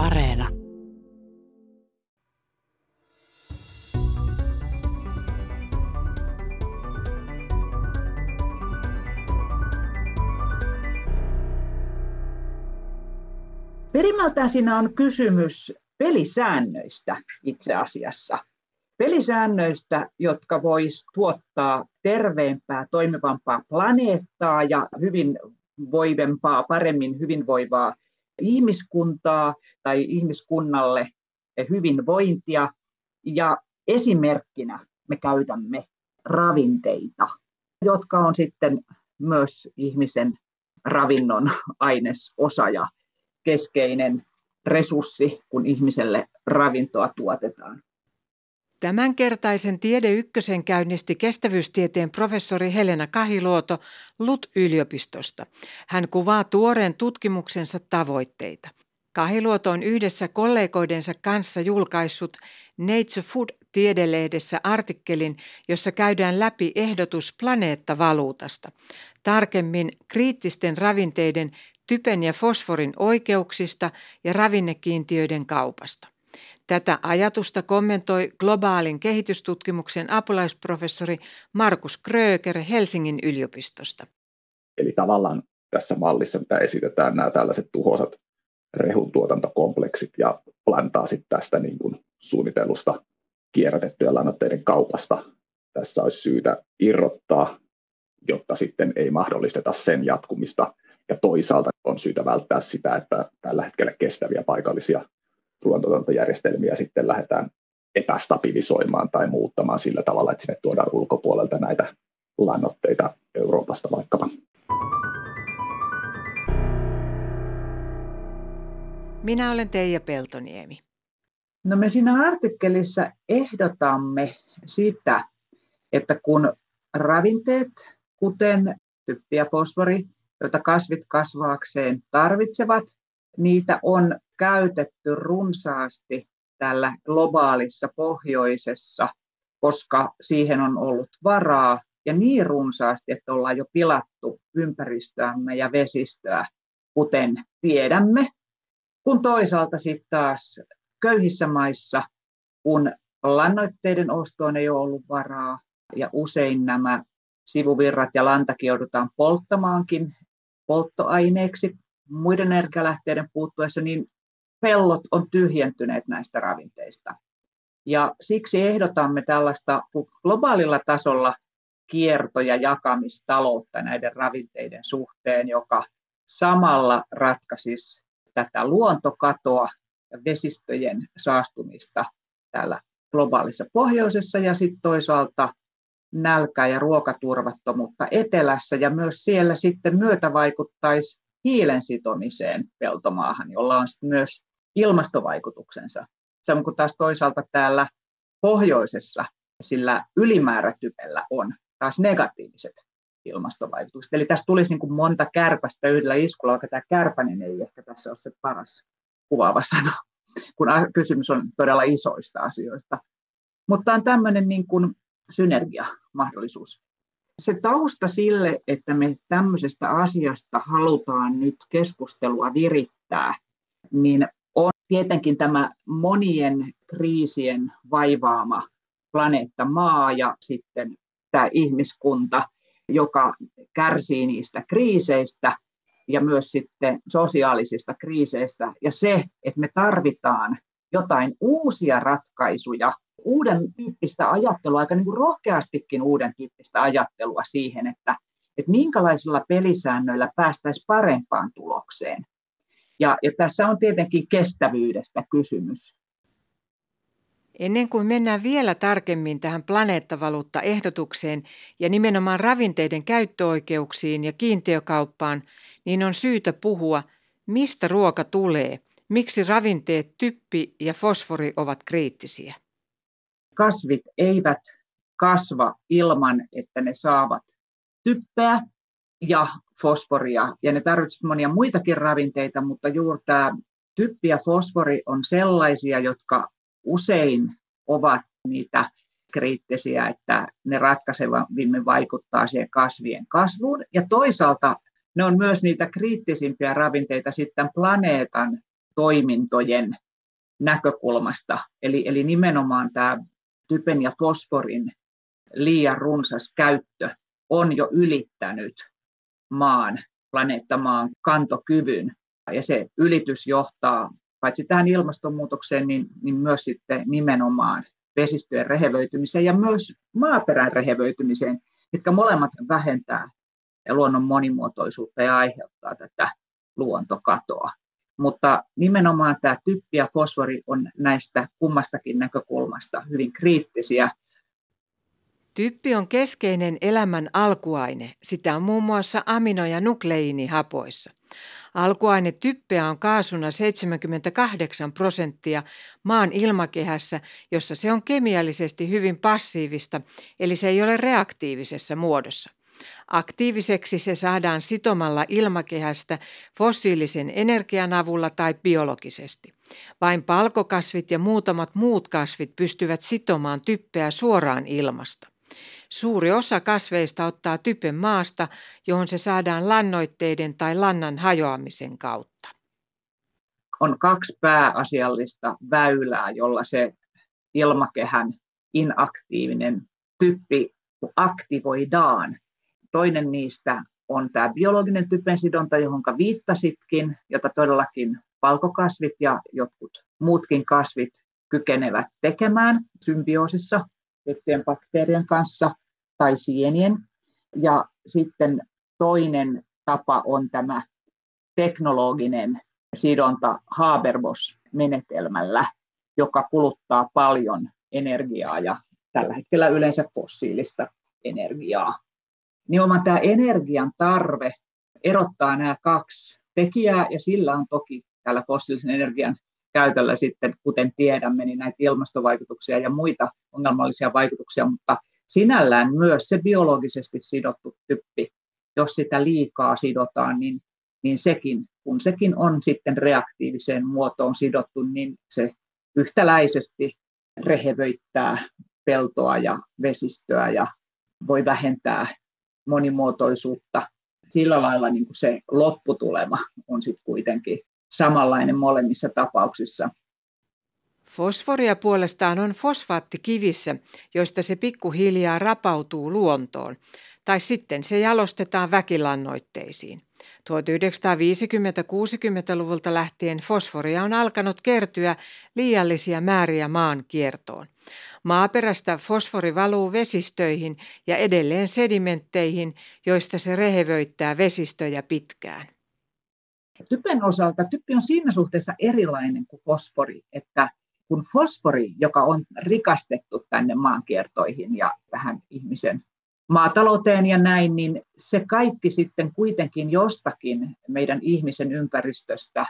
Areena. Perimmältään siinä on kysymys pelisäännöistä itse asiassa. Pelisäännöistä, jotka vois tuottaa terveempää, toimivampaa planeettaa ja hyvinvoivempaa, paremmin hyvinvoivaa ihmiskuntaa tai ihmiskunnalle hyvinvointia. Ja esimerkkinä me käytämme ravinteita, jotka on sitten myös ihmisen ravinnon ainesosa ja keskeinen resurssi, kun ihmiselle ravintoa tuotetaan. Tämänkertaisen Tiede Ykkösen käynnisti kestävyystieteen professori Helena Kahiluoto LUT-yliopistosta. Hän kuvaa tuoreen tutkimuksensa tavoitteita. Kahiluoto on yhdessä kollegoidensa kanssa julkaissut Nature Food tiedelehdessä artikkelin, jossa käydään läpi ehdotus planeettavaluutasta. Tarkemmin kriittisten ravinteiden typen ja fosforin oikeuksista ja ravinnekiintiöiden kaupasta. Tätä ajatusta kommentoi globaalin kehitystutkimuksen apulaisprofessori Markus Kröger Helsingin yliopistosta. Eli tavallaan tässä mallissa, mitä esitetään, nämä tällaiset tuhosat rehuntuotantokompleksit ja plantaasit tästä niin kuin suunnitellusta kierrätettyä lannoitteiden kaupasta. Tässä olisi syytä irrottaa, jotta sitten ei mahdollisteta sen jatkumista. Ja toisaalta on syytä välttää sitä, että tällä hetkellä kestäviä paikallisia ruoantuotantojärjestelmiä sitten lähdetään epästabilisoimaan tai muuttamaan sillä tavalla, että sinne tuodaan ulkopuolelta näitä lannoitteita Euroopasta vaikkapa. Minä olen Teija Peltoniemi. No me siinä artikkelissa ehdotamme sitä, että kun ravinteet, kuten typpi ja fosfori, joita kasvit kasvaakseen tarvitsevat, niitä on käytetty runsaasti tällä globaalissa pohjoisessa, koska siihen on ollut varaa ja niin runsaasti, että ollaan jo pilattu ympäristöämme ja vesistöä, kuten tiedämme. Kun toisaalta sitten taas köyhissä maissa, kun lannoitteiden ostoon ei ole ollut varaa ja usein nämä sivuvirrat ja lantakin joudutaan polttamaankin polttoaineeksi muiden energialähteiden puuttuessa, niin pellot on tyhjentyneet näistä ravinteista. Ja siksi ehdotamme tällaista globaalilla tasolla kierto- ja jakamistaloutta näiden ravinteiden suhteen, joka samalla ratkaisisi tätä luontokatoa ja vesistöjen saastumista täällä globaalissa pohjoisessa ja sitten toisaalta nälkää ja ruokaturvattomuutta etelässä ja myös siellä sitten myötä vaikuttaisi hiilen sitomiseen peltomaahan, jolla on myös ilmastovaikutuksensa. Samoin kuin taas toisaalta täällä pohjoisessa sillä ylimäärätypellä on taas negatiiviset ilmastovaikutukset. Eli tässä tulisi niin kuin monta kärpästä yhdellä iskulla, vaikka tämä kärpänen ei ehkä tässä ole se paras kuvaava sana, kun kysymys on todella isoista asioista. Mutta on tämmöinen niin kuin synergiamahdollisuus. Se tausta sille, että me tämmöisestä asiasta halutaan nyt keskustelua virittää, niin on tietenkin tämä monien kriisien vaivaama planeetta Maa ja sitten tämä ihmiskunta, joka kärsii niistä kriiseistä ja myös sitten sosiaalisista kriiseistä. Ja se, että me tarvitaan jotain uusia ratkaisuja, uuden tyyppistä ajattelua, aika niin kuin rohkeastikin uuden tyyppistä ajattelua siihen, että, että minkälaisilla pelisäännöillä päästäisiin parempaan tulokseen. Ja, ja tässä on tietenkin kestävyydestä kysymys. Ennen kuin mennään vielä tarkemmin tähän planeettavaluutta-ehdotukseen ja nimenomaan ravinteiden käyttöoikeuksiin ja kiintiökauppaan, niin on syytä puhua, mistä ruoka tulee, miksi ravinteet typpi ja fosfori ovat kriittisiä. Kasvit eivät kasva ilman, että ne saavat typpeä ja fosforia, ja ne tarvitsevat monia muitakin ravinteita, mutta juuri tämä typpi ja fosfori on sellaisia, jotka usein ovat niitä kriittisiä, että ne ratkaisevimmin vaikuttaa siihen kasvien kasvuun. Ja toisaalta ne on myös niitä kriittisimpiä ravinteita sitten planeetan toimintojen näkökulmasta. Eli, eli nimenomaan tämä typen ja fosforin liian runsas käyttö on jo ylittänyt maan, planeetta maan kantokyvyn. Ja se ylitys johtaa paitsi tähän ilmastonmuutokseen, niin, niin myös sitten nimenomaan vesistöjen rehevöitymiseen ja myös maaperän rehevöitymiseen, mitkä molemmat vähentää luonnon monimuotoisuutta ja aiheuttaa tätä luontokatoa. Mutta nimenomaan tämä typpi ja fosfori on näistä kummastakin näkökulmasta hyvin kriittisiä. Typpi on keskeinen elämän alkuaine. Sitä on muun muassa amino- ja nukleiinihapoissa. Alkuaine typpeä on kaasuna 78 prosenttia maan ilmakehässä, jossa se on kemiallisesti hyvin passiivista, eli se ei ole reaktiivisessa muodossa. Aktiiviseksi se saadaan sitomalla ilmakehästä fossiilisen energian avulla tai biologisesti. Vain palkokasvit ja muutamat muut kasvit pystyvät sitomaan typpeä suoraan ilmasta. Suuri osa kasveista ottaa typen maasta, johon se saadaan lannoitteiden tai lannan hajoamisen kautta. On kaksi pääasiallista väylää, jolla se ilmakehän inaktiivinen typpi aktivoidaan. Toinen niistä on tämä biologinen typensidonta, johon viittasitkin, jota todellakin valkokasvit ja jotkut muutkin kasvit kykenevät tekemään symbioosissa tiettyjen bakteerien kanssa tai sienien. Ja sitten toinen tapa on tämä teknologinen sidonta Haber-Bosch-menetelmällä, joka kuluttaa paljon energiaa ja tällä hetkellä yleensä fossiilista energiaa. Nimenomaan tämä energian tarve erottaa nämä kaksi tekijää ja sillä on toki tällä fossiilisen energian käytöllä sitten, kuten tiedämme, niin näitä ilmastovaikutuksia ja muita ongelmallisia vaikutuksia, mutta sinällään myös se biologisesti sidottu typpi, jos sitä liikaa sidotaan, niin, niin sekin, kun sekin on sitten reaktiiviseen muotoon sidottu, niin se yhtäläisesti rehevöittää peltoa ja vesistöä ja voi vähentää monimuotoisuutta. Sillä lailla niin kuin se lopputulema on sitten kuitenkin samanlainen molemmissa tapauksissa. Fosforia puolestaan on fosfaattikivissä, joista se pikkuhiljaa rapautuu luontoon, tai sitten se jalostetaan väkilannoitteisiin. 1950-60-luvulta lähtien fosforia on alkanut kertyä liiallisia määriä maan kiertoon. Maaperästä fosfori valuu vesistöihin ja edelleen sedimentteihin, joista se rehevöittää vesistöjä pitkään. Typen osalta typpi on siinä suhteessa erilainen kuin fosfori, että kun fosfori, joka on rikastettu tänne maankiertoihin ja tähän ihmisen maatalouteen ja näin, niin se kaikki sitten kuitenkin jostakin meidän ihmisen ympäristöstä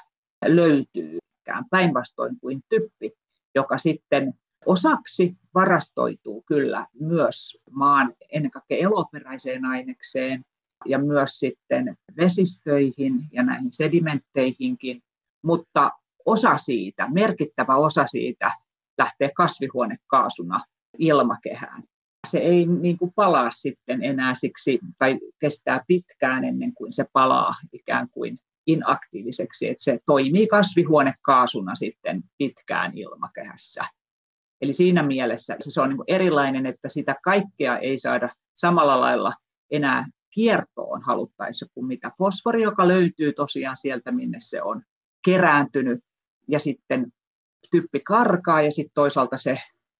löytyy, päinvastoin kuin typpi, joka sitten osaksi varastoituu kyllä myös maan ennen kaikkea eloperäiseen ainekseen ja myös sitten vesistöihin ja näihin sedimentteihinkin, mutta osa siitä, merkittävä osa siitä lähtee kasvihuonekaasuna ilmakehään. Se ei niin kuin palaa sitten enää siksi, tai kestää pitkään ennen kuin se palaa ikään kuin inaktiiviseksi, että se toimii kasvihuonekaasuna sitten pitkään ilmakehässä. Eli siinä mielessä se on niin erilainen, että sitä kaikkea ei saada samalla lailla enää kiertoon haluttaessa kuin mitä fosfori, joka löytyy tosiaan sieltä, minne se on kerääntynyt, ja sitten typpi karkaa, ja sitten toisaalta se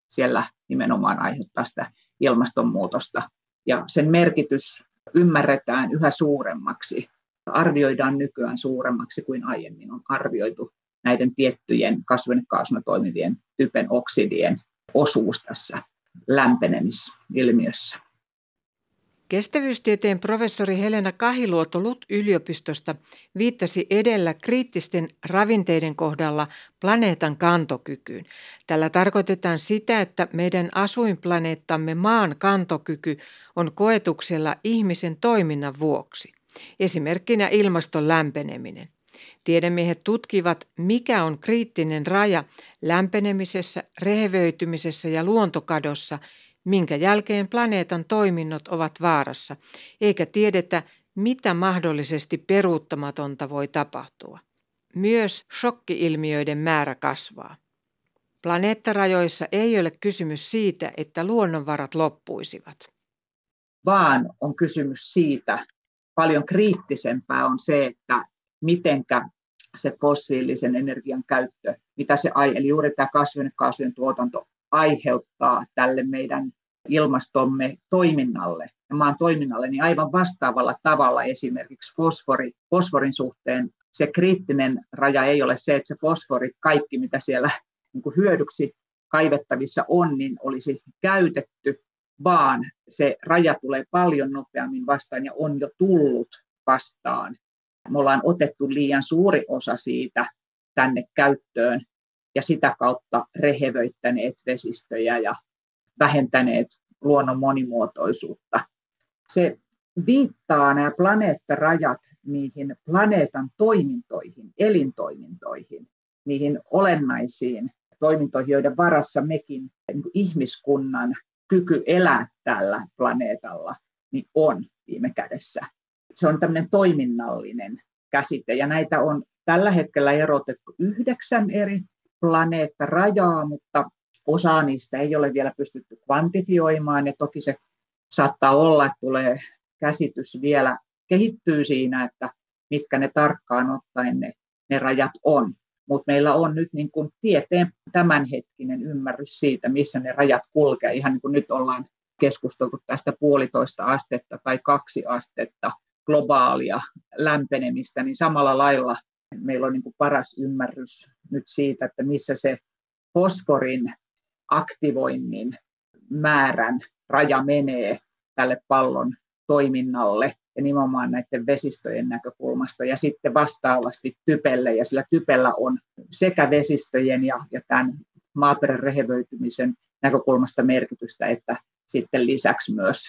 siellä nimenomaan aiheuttaa sitä ilmastonmuutosta. Ja sen merkitys ymmärretään yhä suuremmaksi, arvioidaan nykyään suuremmaksi kuin aiemmin on arvioitu näiden tiettyjen kasvihuonekaasuna toimivien typen oksidien osuus tässä lämpenemisilmiössä. Kestävyystieteen professori Helena Kahiluoto LUT-yliopistosta viittasi edellä kriittisten ravinteiden kohdalla planeetan kantokykyyn. Tällä tarkoitetaan sitä, että meidän asuinplaneettamme maan kantokyky on koetuksella ihmisen toiminnan vuoksi. Esimerkkinä ilmaston lämpeneminen. Tiedemiehet tutkivat, mikä on kriittinen raja lämpenemisessä, rehevöitymisessä ja luontokadossa – minkä jälkeen planeetan toiminnot ovat vaarassa, eikä tiedetä, mitä mahdollisesti peruuttamatonta voi tapahtua. myös shokkiilmiöiden määrä kasvaa. Planeettarajoissa ei ole kysymys siitä, että luonnonvarat loppuisivat. Vaan on kysymys siitä, paljon kriittisempää on se, että mitenkä se fossiilisen energian käyttö, mitä se, eli juuri tämä kasvihuonekaasujen tuotanto aiheuttaa tälle meidän ilmastomme toiminnalle ja maan toiminnalle, niin aivan vastaavalla tavalla esimerkiksi fosfori, fosforin suhteen se kriittinen raja ei ole se, että se fosfori, kaikki mitä siellä niin kuin hyödyksi kaivettavissa on, niin olisi käytetty, vaan se raja tulee paljon nopeammin vastaan ja on jo tullut vastaan. Me ollaan otettu liian suuri osa siitä tänne käyttöön ja sitä kautta rehevöittäneet vesistöjä ja vähentäneet luonnon monimuotoisuutta. Se viittaa nämä planeettarajat niihin planeetan toimintoihin, elintoimintoihin, niihin olennaisiin toimintoihin, joiden varassa mekin niin ihmiskunnan kyky elää tällä planeetalla niin on viime kädessä. Se on tämmöinen toiminnallinen käsite ja näitä on tällä hetkellä erotettu yhdeksän eri planeettarajaa, mutta osaa niistä ei ole vielä pystytty kvantifioimaan ja toki se saattaa olla, että tulee käsitys vielä kehittyy siinä, että mitkä ne tarkkaan ottaen ne, ne rajat on. Mutta meillä on nyt niin kuin tieteen tämänhetkinen ymmärrys siitä, missä ne rajat kulkee. Ihan niin kuin nyt ollaan keskusteltu tästä puolitoista astetta tai kaksi astetta globaalia lämpenemistä, niin samalla lailla meillä on niin paras ymmärrys nyt siitä, että missä se fosforin aktivoinnin määrän raja menee tälle pallon toiminnalle ja nimenomaan näiden vesistöjen näkökulmasta ja sitten vastaavasti typelle ja sillä typellä on sekä vesistöjen ja, ja tämän maaperän rehevöitymisen näkökulmasta merkitystä, että sitten lisäksi myös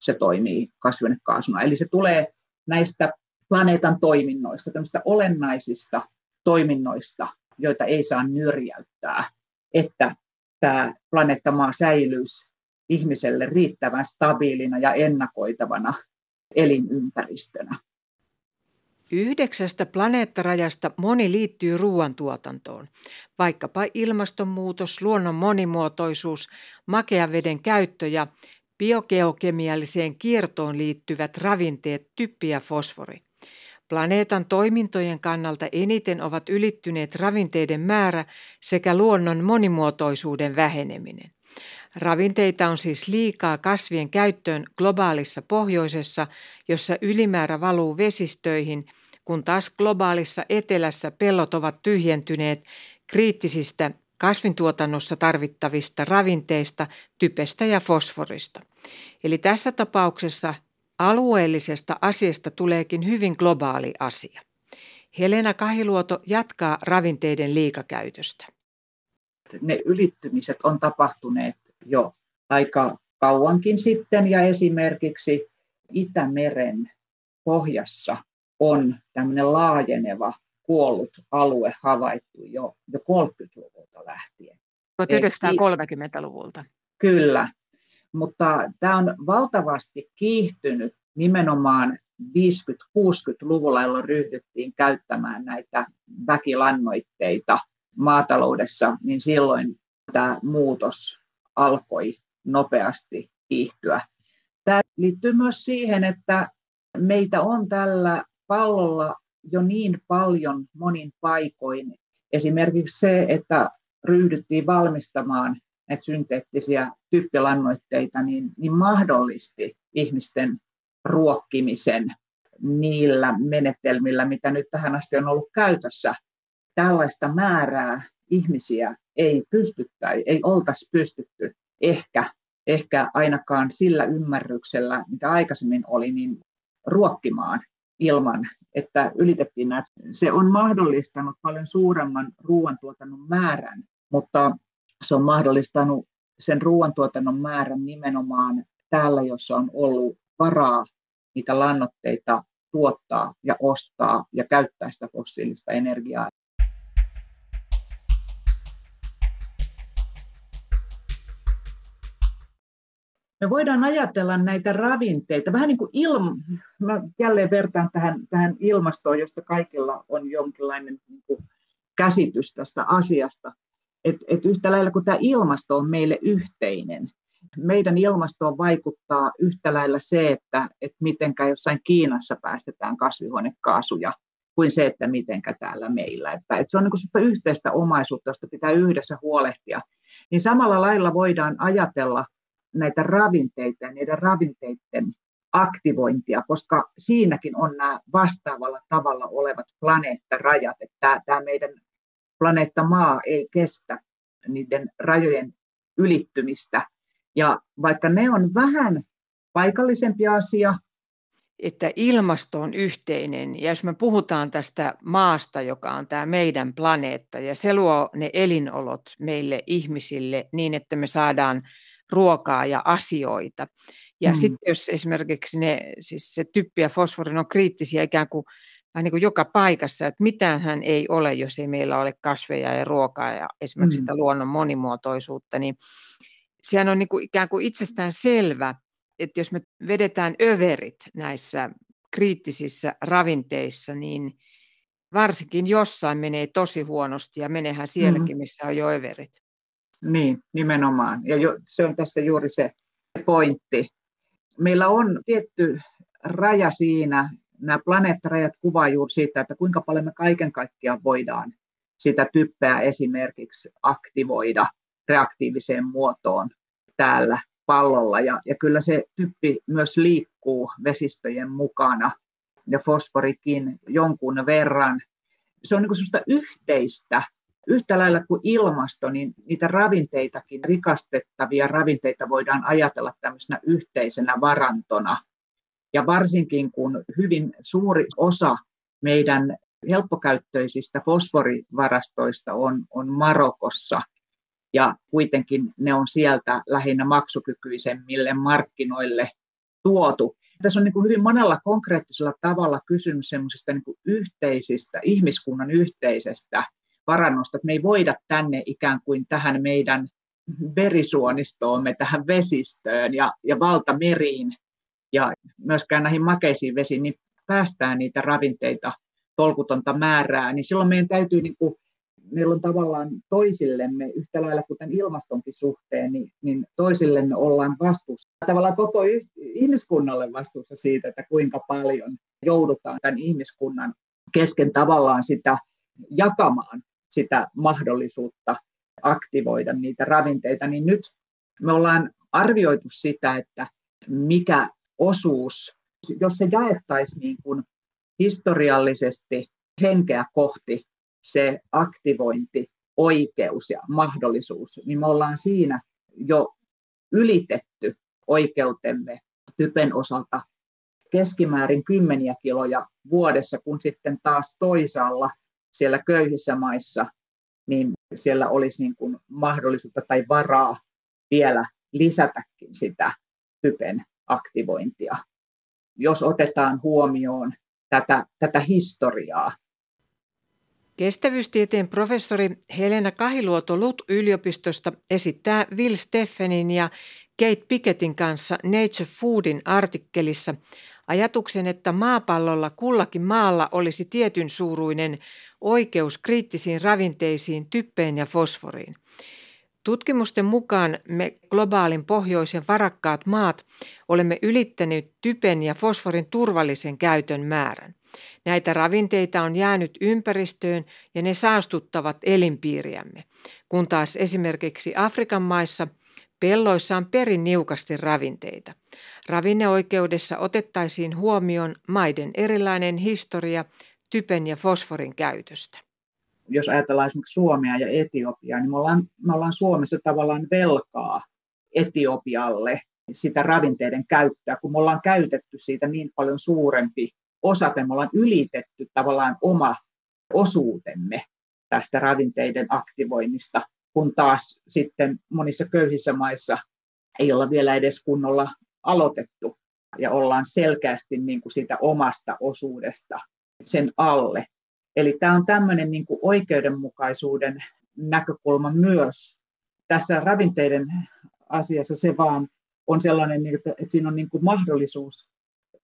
se toimii kasvihuonekaasuna. Eli se tulee näistä planeetan toiminnoista, tämmöistä olennaisista toiminnoista, joita ei saa nyrjäyttää, että tämä planeetta Maa säilyisi ihmiselle riittävän stabiilina ja ennakoitavana elinympäristönä. Yhdeksästä planeettarajasta moni liittyy ruoantuotantoon, vaikkapa ilmastonmuutos, luonnon monimuotoisuus, makean veden käyttö ja biogeokemialliseen kiertoon liittyvät ravinteet typpi ja fosfori. Planeetan toimintojen kannalta eniten ovat ylittyneet ravinteiden määrä sekä luonnon monimuotoisuuden väheneminen. Ravinteita on siis liikaa kasvien käyttöön globaalissa pohjoisessa, jossa ylimäärä valuu vesistöihin, kun taas globaalissa etelässä pellot ovat tyhjentyneet kriittisistä kasvintuotannossa tarvittavista ravinteista, typestä ja fosforista. Eli tässä tapauksessa alueellisesta asiasta tuleekin hyvin globaali asia. Helena Kahiluoto jatkaa ravinteiden liikakäytöstä. Ne ylittymiset on tapahtuneet jo aika kauankin sitten ja esimerkiksi Itämeren pohjassa on tämmöinen laajeneva kuollut alue havaittu jo, jo 30-luvulta lähtien. 1930-luvulta. Kyllä, mutta tämä on valtavasti kiihtynyt nimenomaan 50-60-luvulla, jolloin ryhdyttiin käyttämään näitä väkilannoitteita maataloudessa, niin silloin tämä muutos alkoi nopeasti kiihtyä. Tämä liittyy myös siihen, että meitä on tällä pallolla jo niin paljon monin paikoin. Esimerkiksi se, että ryhdyttiin valmistamaan näitä synteettisiä typpilannoitteita, niin, niin mahdollisti ihmisten ruokkimisen niillä menetelmillä, mitä nyt tähän asti on ollut käytössä. Tällaista määrää ihmisiä ei pystyttä, ei oltaisi pystytty ehkä, ehkä ainakaan sillä ymmärryksellä, mitä aikaisemmin oli, niin ruokkimaan ilman, että ylitettiin näitä. Se on mahdollistanut paljon suuremman ruoantuotannon määrän, mutta se on mahdollistanut sen ruoantuotannon määrän nimenomaan täällä, jossa on ollut varaa niitä lannoitteita tuottaa ja ostaa ja käyttää sitä fossiilista energiaa. me voidaan ajatella näitä ravinteita, vähän niin kuin ilma, mä jälleen vertaan tähän, tähän ilmastoon, josta kaikilla on jonkinlainen niin kuin käsitys tästä asiasta, että et yhtä lailla kuin tämä ilmasto on meille yhteinen, meidän ilmastoon vaikuttaa yhtä lailla se, että, että mitenkä jossain Kiinassa päästetään kasvihuonekaasuja, kuin se, että mitenkä täällä meillä. Että, että se on niin yhteistä omaisuutta, josta pitää yhdessä huolehtia. Niin samalla lailla voidaan ajatella näitä ravinteita ja niiden ravinteiden aktivointia, koska siinäkin on nämä vastaavalla tavalla olevat planeettarajat, että tämä meidän planeetta Maa ei kestä niiden rajojen ylittymistä. Ja vaikka ne on vähän paikallisempi asia, että ilmasto on yhteinen. Ja jos me puhutaan tästä maasta, joka on tämä meidän planeetta, ja se luo ne elinolot meille ihmisille niin, että me saadaan ruokaa ja asioita. Ja mm. sitten jos esimerkiksi ne, siis se typpi ja fosfori on kriittisiä ikään kuin, niin kuin joka paikassa, että mitään hän ei ole, jos ei meillä ole kasveja ja ruokaa ja esimerkiksi mm. sitä luonnon monimuotoisuutta, niin sehän on niin kuin ikään kuin itsestään selvä, että jos me vedetään överit näissä kriittisissä ravinteissa, niin varsinkin jossain menee tosi huonosti ja menehän sielläkin, mm. missä on jo överit. Niin, nimenomaan. Ja jo, se on tässä juuri se pointti. Meillä on tietty raja siinä, nämä planeettarajat kuvaa juuri siitä, että kuinka paljon me kaiken kaikkiaan voidaan sitä typpeä esimerkiksi aktivoida reaktiiviseen muotoon täällä pallolla. Ja, ja kyllä se typpi myös liikkuu vesistöjen mukana ja fosforikin jonkun verran. Se on niin kuin yhteistä Yhtä lailla kuin ilmasto, niin niitä ravinteitakin, rikastettavia ravinteita voidaan ajatella tämmöisenä yhteisenä varantona. Ja varsinkin kun hyvin suuri osa meidän helppokäyttöisistä fosforivarastoista on, on Marokossa, ja kuitenkin ne on sieltä lähinnä maksukykyisemmille markkinoille tuotu. Tässä on niin kuin hyvin monella konkreettisella tavalla kysymys semmoisista niin yhteisistä, ihmiskunnan yhteisestä varannosta, että me ei voida tänne ikään kuin tähän meidän verisuonistoomme, tähän vesistöön ja, ja valtameriin ja myöskään näihin makeisiin vesiin, niin päästään niitä ravinteita tolkutonta määrää, niin silloin meidän täytyy, niin kuin, meillä on tavallaan toisillemme, yhtä lailla kuten ilmastonkin suhteen, niin, niin toisillemme ollaan vastuussa. Tavallaan koko ihmiskunnalle vastuussa siitä, että kuinka paljon joudutaan tämän ihmiskunnan kesken tavallaan sitä jakamaan sitä mahdollisuutta aktivoida niitä ravinteita, niin nyt me ollaan arvioitu sitä, että mikä osuus, jos se jaettaisiin niin kuin historiallisesti henkeä kohti se aktivointi, oikeus ja mahdollisuus, niin me ollaan siinä jo ylitetty oikeutemme typen osalta keskimäärin kymmeniä kiloja vuodessa, kun sitten taas toisaalla siellä köyhissä maissa, niin siellä olisi niin kuin mahdollisuutta tai varaa vielä lisätäkin sitä typen aktivointia, jos otetaan huomioon tätä, tätä historiaa. Kestävyystieteen professori Helena Kahiluoto LUT-yliopistosta esittää Will Steffenin ja Kate Pickettin kanssa Nature Foodin artikkelissa ajatuksen, että maapallolla kullakin maalla olisi tietyn suuruinen oikeus kriittisiin ravinteisiin, typpeen ja fosforiin. Tutkimusten mukaan me globaalin pohjoisen varakkaat maat olemme ylittäneet typen ja fosforin turvallisen käytön määrän. Näitä ravinteita on jäänyt ympäristöön ja ne saastuttavat elinpiiriämme, kun taas esimerkiksi Afrikan maissa pelloissa on perin niukasti ravinteita. Ravinneoikeudessa otettaisiin huomioon maiden erilainen historia typen ja fosforin käytöstä. Jos ajatellaan esimerkiksi Suomea ja Etiopiaa, niin me ollaan, me ollaan Suomessa tavallaan velkaa Etiopialle sitä ravinteiden käyttöä, kun me ollaan käytetty siitä niin paljon suurempi osa, me ollaan ylitetty tavallaan oma osuutemme tästä ravinteiden aktivoinnista, kun taas sitten monissa köyhissä maissa ei olla vielä edes kunnolla aloitettu ja ollaan selkeästi niin kuin siitä omasta osuudesta sen alle. Eli tämä on tämmöinen niin kuin oikeudenmukaisuuden näkökulma myös. Tässä ravinteiden asiassa se vaan on sellainen, että, että siinä on niin kuin mahdollisuus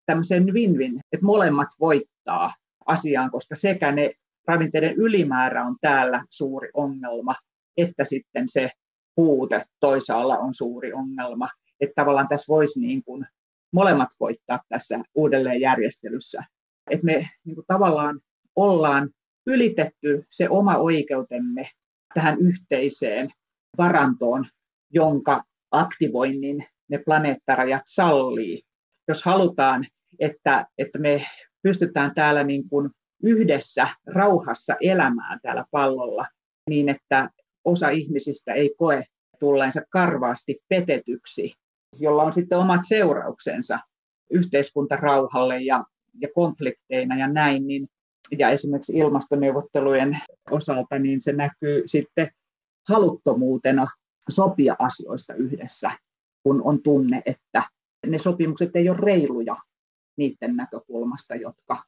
tämmöiseen win-win, että molemmat voittaa asiaan, koska sekä ne ravinteiden ylimäärä on täällä suuri ongelma, että sitten se puute toisaalla on suuri ongelma. Että tavallaan tässä voisi niin kuin molemmat voittaa tässä uudelleenjärjestelyssä. Että me niin kuin tavallaan ollaan ylitetty se oma oikeutemme tähän yhteiseen varantoon, jonka aktivoinnin ne planeettarajat sallii. Jos halutaan, että, että me pystytään täällä niin kuin yhdessä rauhassa elämään täällä pallolla niin, että osa ihmisistä ei koe tulleensa karvaasti petetyksi, jolla on sitten omat seurauksensa yhteiskuntarauhalle ja, ja konflikteina ja näin, niin, ja esimerkiksi ilmastoneuvottelujen osalta, niin se näkyy sitten haluttomuutena sopia asioista yhdessä, kun on tunne, että ne sopimukset ei ole reiluja niiden näkökulmasta, jotka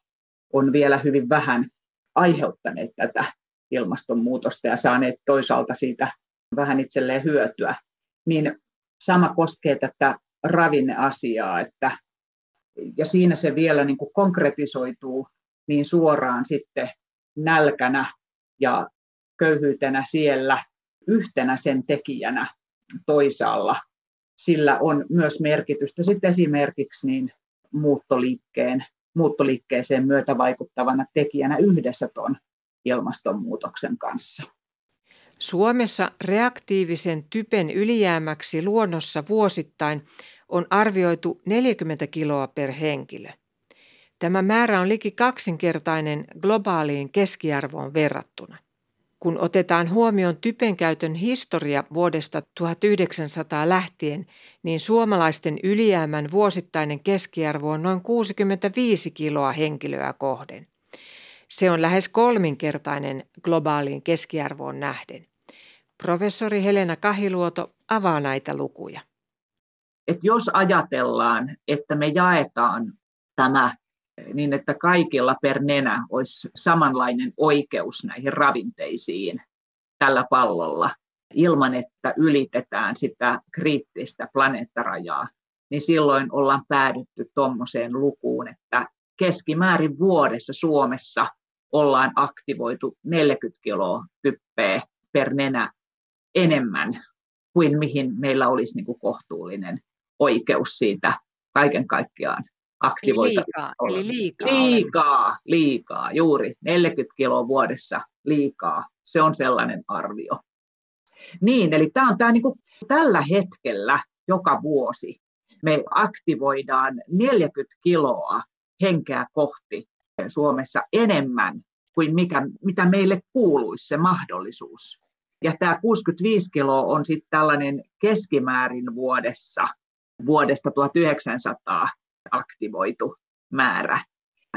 on vielä hyvin vähän aiheuttaneet tätä ilmastonmuutosta ja saaneet toisaalta siitä vähän itselleen hyötyä. Niin sama koskee tätä ravinneasiaa, että, ja siinä se vielä niin kuin konkretisoituu niin suoraan sitten nälkänä ja köyhyytenä siellä yhtenä sen tekijänä toisaalla. Sillä on myös merkitystä sitten esimerkiksi niin muuttoliikkeen, muuttoliikkeeseen myötä vaikuttavana tekijänä yhdessä tuon ilmastonmuutoksen kanssa. Suomessa reaktiivisen typen ylijäämäksi luonnossa vuosittain on arvioitu 40 kiloa per henkilö. Tämä määrä on liki kaksinkertainen globaaliin keskiarvoon verrattuna. Kun otetaan huomioon typen käytön historia vuodesta 1900 lähtien, niin suomalaisten ylijäämän vuosittainen keskiarvo on noin 65 kiloa henkilöä kohden. Se on lähes kolminkertainen globaaliin keskiarvoon nähden. Professori Helena Kahiluoto avaa näitä lukuja. Et jos ajatellaan, että me jaetaan tämä niin, että kaikilla per nenä olisi samanlainen oikeus näihin ravinteisiin tällä pallolla, ilman että ylitetään sitä kriittistä planeettarajaa, niin silloin ollaan päädytty tuommoiseen lukuun, että keskimäärin vuodessa Suomessa ollaan aktivoitu 40 kiloa typpeä per nenä enemmän kuin mihin meillä olisi niin kuin kohtuullinen oikeus siitä kaiken kaikkiaan aktivoita. Liikaa, eli liikaa. Liikaa, liikaa, juuri 40 kiloa vuodessa liikaa. Se on sellainen arvio. Niin, eli tämä on tämä niin kuin, tällä hetkellä joka vuosi me aktivoidaan 40 kiloa henkeä kohti Suomessa enemmän kuin mikä, mitä meille kuuluisi se mahdollisuus. Ja tämä 65 kiloa on sitten tällainen keskimäärin vuodessa, vuodesta 1900 aktivoitu määrä.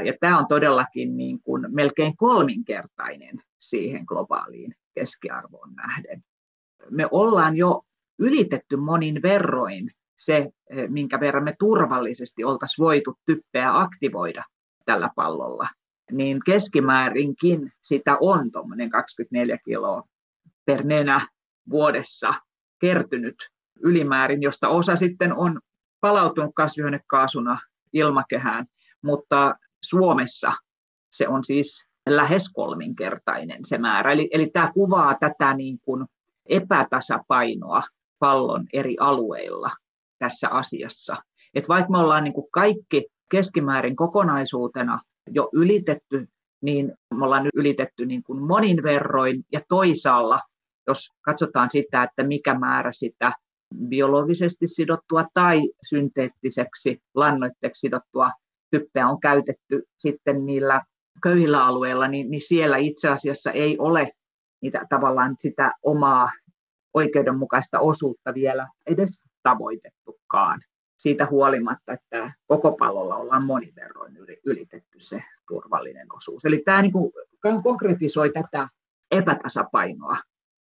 Ja tämä on todellakin niin kuin melkein kolminkertainen siihen globaaliin keskiarvoon nähden. Me ollaan jo ylitetty monin verroin se, minkä verran me turvallisesti oltaisiin voitu typpeä aktivoida tällä pallolla. Niin keskimäärinkin sitä on tuommoinen 24 kiloa per nenä vuodessa kertynyt ylimäärin, josta osa sitten on palautunut kasvihuonekaasuna ilmakehään, mutta Suomessa se on siis lähes kolminkertainen se määrä. Eli, eli tämä kuvaa tätä niin kuin epätasapainoa pallon eri alueilla tässä asiassa. Et vaikka me ollaan niin kuin kaikki keskimäärin kokonaisuutena jo ylitetty, niin me ollaan ylitetty niin kuin monin verroin ja toisaalla, jos katsotaan sitä, että mikä määrä sitä biologisesti sidottua tai synteettiseksi lannoitteeksi sidottua typpeä on käytetty sitten niillä köyhillä alueilla, niin, niin siellä itse asiassa ei ole niitä tavallaan sitä omaa oikeudenmukaista osuutta vielä edes tavoitettukaan. Siitä huolimatta, että koko pallolla ollaan monin verroin ylitetty se turvallinen osuus. Eli tämä niin kuin konkretisoi tätä epätasapainoa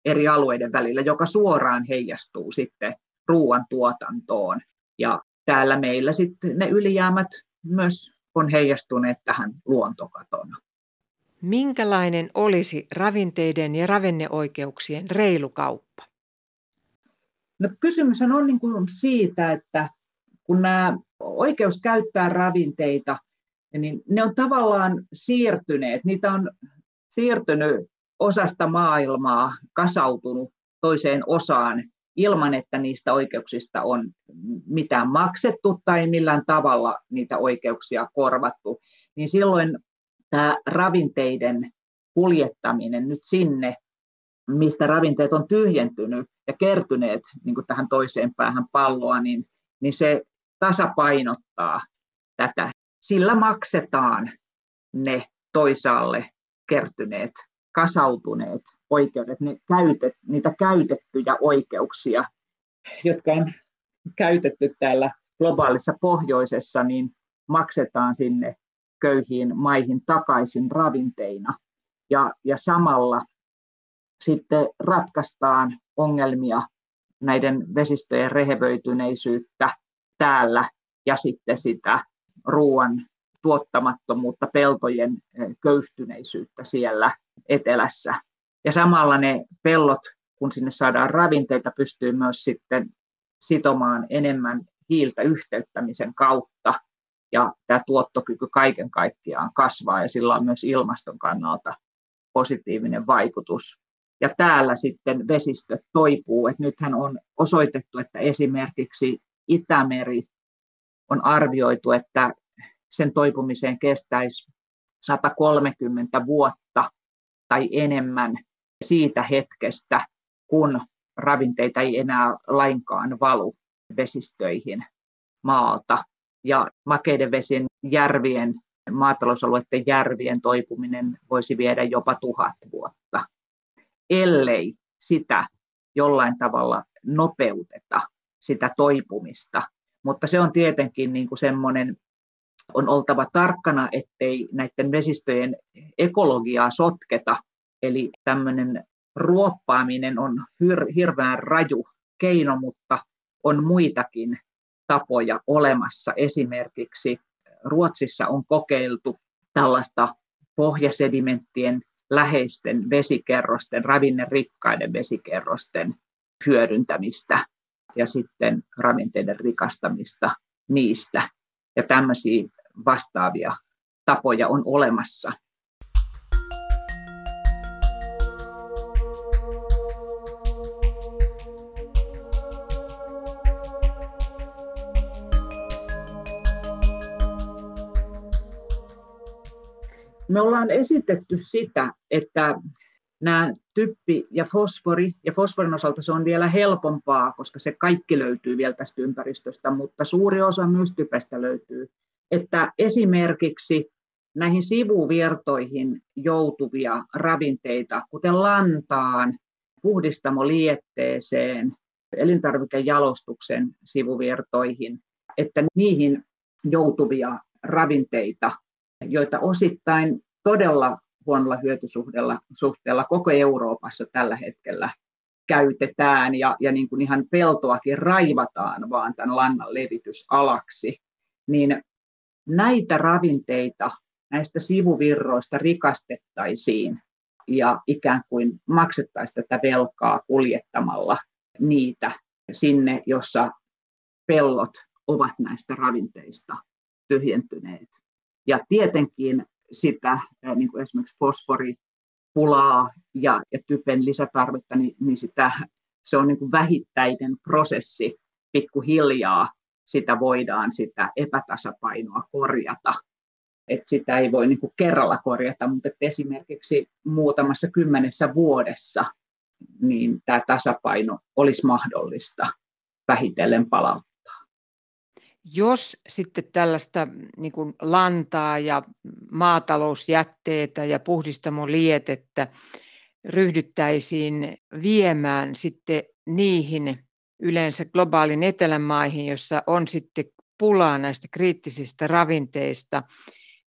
eri alueiden välillä, joka suoraan heijastuu sitten ruoantuotantoon. Ja täällä meillä sitten ne ylijäämät myös on heijastuneet tähän luontokatona. Minkälainen olisi ravinteiden ja ravinneoikeuksien reilu kauppa? No, kysymys on niin kuin siitä, että kun nämä oikeus käyttää ravinteita, niin ne on tavallaan siirtyneet, niitä on siirtynyt osasta maailmaa, kasautunut toiseen osaan ilman, että niistä oikeuksista on mitään maksettu tai millään tavalla niitä oikeuksia korvattu, niin silloin tämä ravinteiden kuljettaminen nyt sinne, mistä ravinteet on tyhjentynyt ja kertyneet niin kuin tähän toiseen päähän palloa, niin, niin se tasapainottaa tätä. Sillä maksetaan ne toisaalle kertyneet, kasautuneet oikeudet, ne käytet, niitä käytettyjä oikeuksia, jotka on käytetty täällä globaalissa pohjoisessa, niin maksetaan sinne köyhiin maihin takaisin ravinteina. Ja, ja samalla sitten ratkaistaan ongelmia näiden vesistöjen rehevöityneisyyttä täällä ja sitten sitä ruoan tuottamattomuutta, peltojen eh, köyhtyneisyyttä siellä etelässä. Ja samalla ne pellot, kun sinne saadaan ravinteita, pystyy myös sitten sitomaan enemmän hiiltä yhteyttämisen kautta. Ja tämä tuottokyky kaiken kaikkiaan kasvaa ja sillä on myös ilmaston kannalta positiivinen vaikutus. Ja täällä sitten vesistö toipuu. Et nythän on osoitettu, että esimerkiksi Itämeri on arvioitu, että sen toipumiseen kestäisi 130 vuotta tai enemmän siitä hetkestä, kun ravinteita ei enää lainkaan valu vesistöihin maalta. Ja makeiden vesien järvien, maatalousalueiden järvien toipuminen voisi viedä jopa tuhat vuotta, ellei sitä jollain tavalla nopeuteta, sitä toipumista. Mutta se on tietenkin niin kuin semmoinen, on oltava tarkkana, ettei näiden vesistöjen ekologiaa sotketa Eli tämmöinen ruoppaaminen on hir- hirveän raju keino, mutta on muitakin tapoja olemassa. Esimerkiksi Ruotsissa on kokeiltu tällaista pohjasedimenttien läheisten vesikerrosten, ravinnerikkaiden vesikerrosten hyödyntämistä ja sitten ravinteiden rikastamista niistä. Ja tämmöisiä vastaavia tapoja on olemassa. me ollaan esitetty sitä, että nämä typpi ja fosfori, ja fosforin osalta se on vielä helpompaa, koska se kaikki löytyy vielä tästä ympäristöstä, mutta suuri osa myös typestä löytyy, että esimerkiksi näihin sivuvirtoihin joutuvia ravinteita, kuten lantaan, puhdistamolietteeseen, elintarvikejalostuksen sivuvirtoihin, että niihin joutuvia ravinteita joita osittain todella huonolla hyötysuhteella suhteella koko Euroopassa tällä hetkellä käytetään ja, ja niin kuin ihan peltoakin raivataan vaan tämän lannan levitysalaksi, niin näitä ravinteita näistä sivuvirroista rikastettaisiin ja ikään kuin maksettaisiin tätä velkaa kuljettamalla niitä sinne, jossa pellot ovat näistä ravinteista tyhjentyneet. Ja tietenkin sitä niin kuin esimerkiksi fosforipulaa ja, ja typen lisätarvetta, niin, niin sitä, se on niin kuin vähittäinen prosessi pikkuhiljaa. Sitä voidaan sitä epätasapainoa korjata. Et sitä ei voi niin kuin kerralla korjata, mutta esimerkiksi muutamassa kymmenessä vuodessa niin tämä tasapaino olisi mahdollista vähitellen palauttaa. Jos sitten tällaista niin kuin lantaa ja maatalousjätteitä ja puhdistamolietettä ryhdyttäisiin viemään sitten niihin yleensä globaalin etelän maihin, jossa on sitten pulaa näistä kriittisistä ravinteista,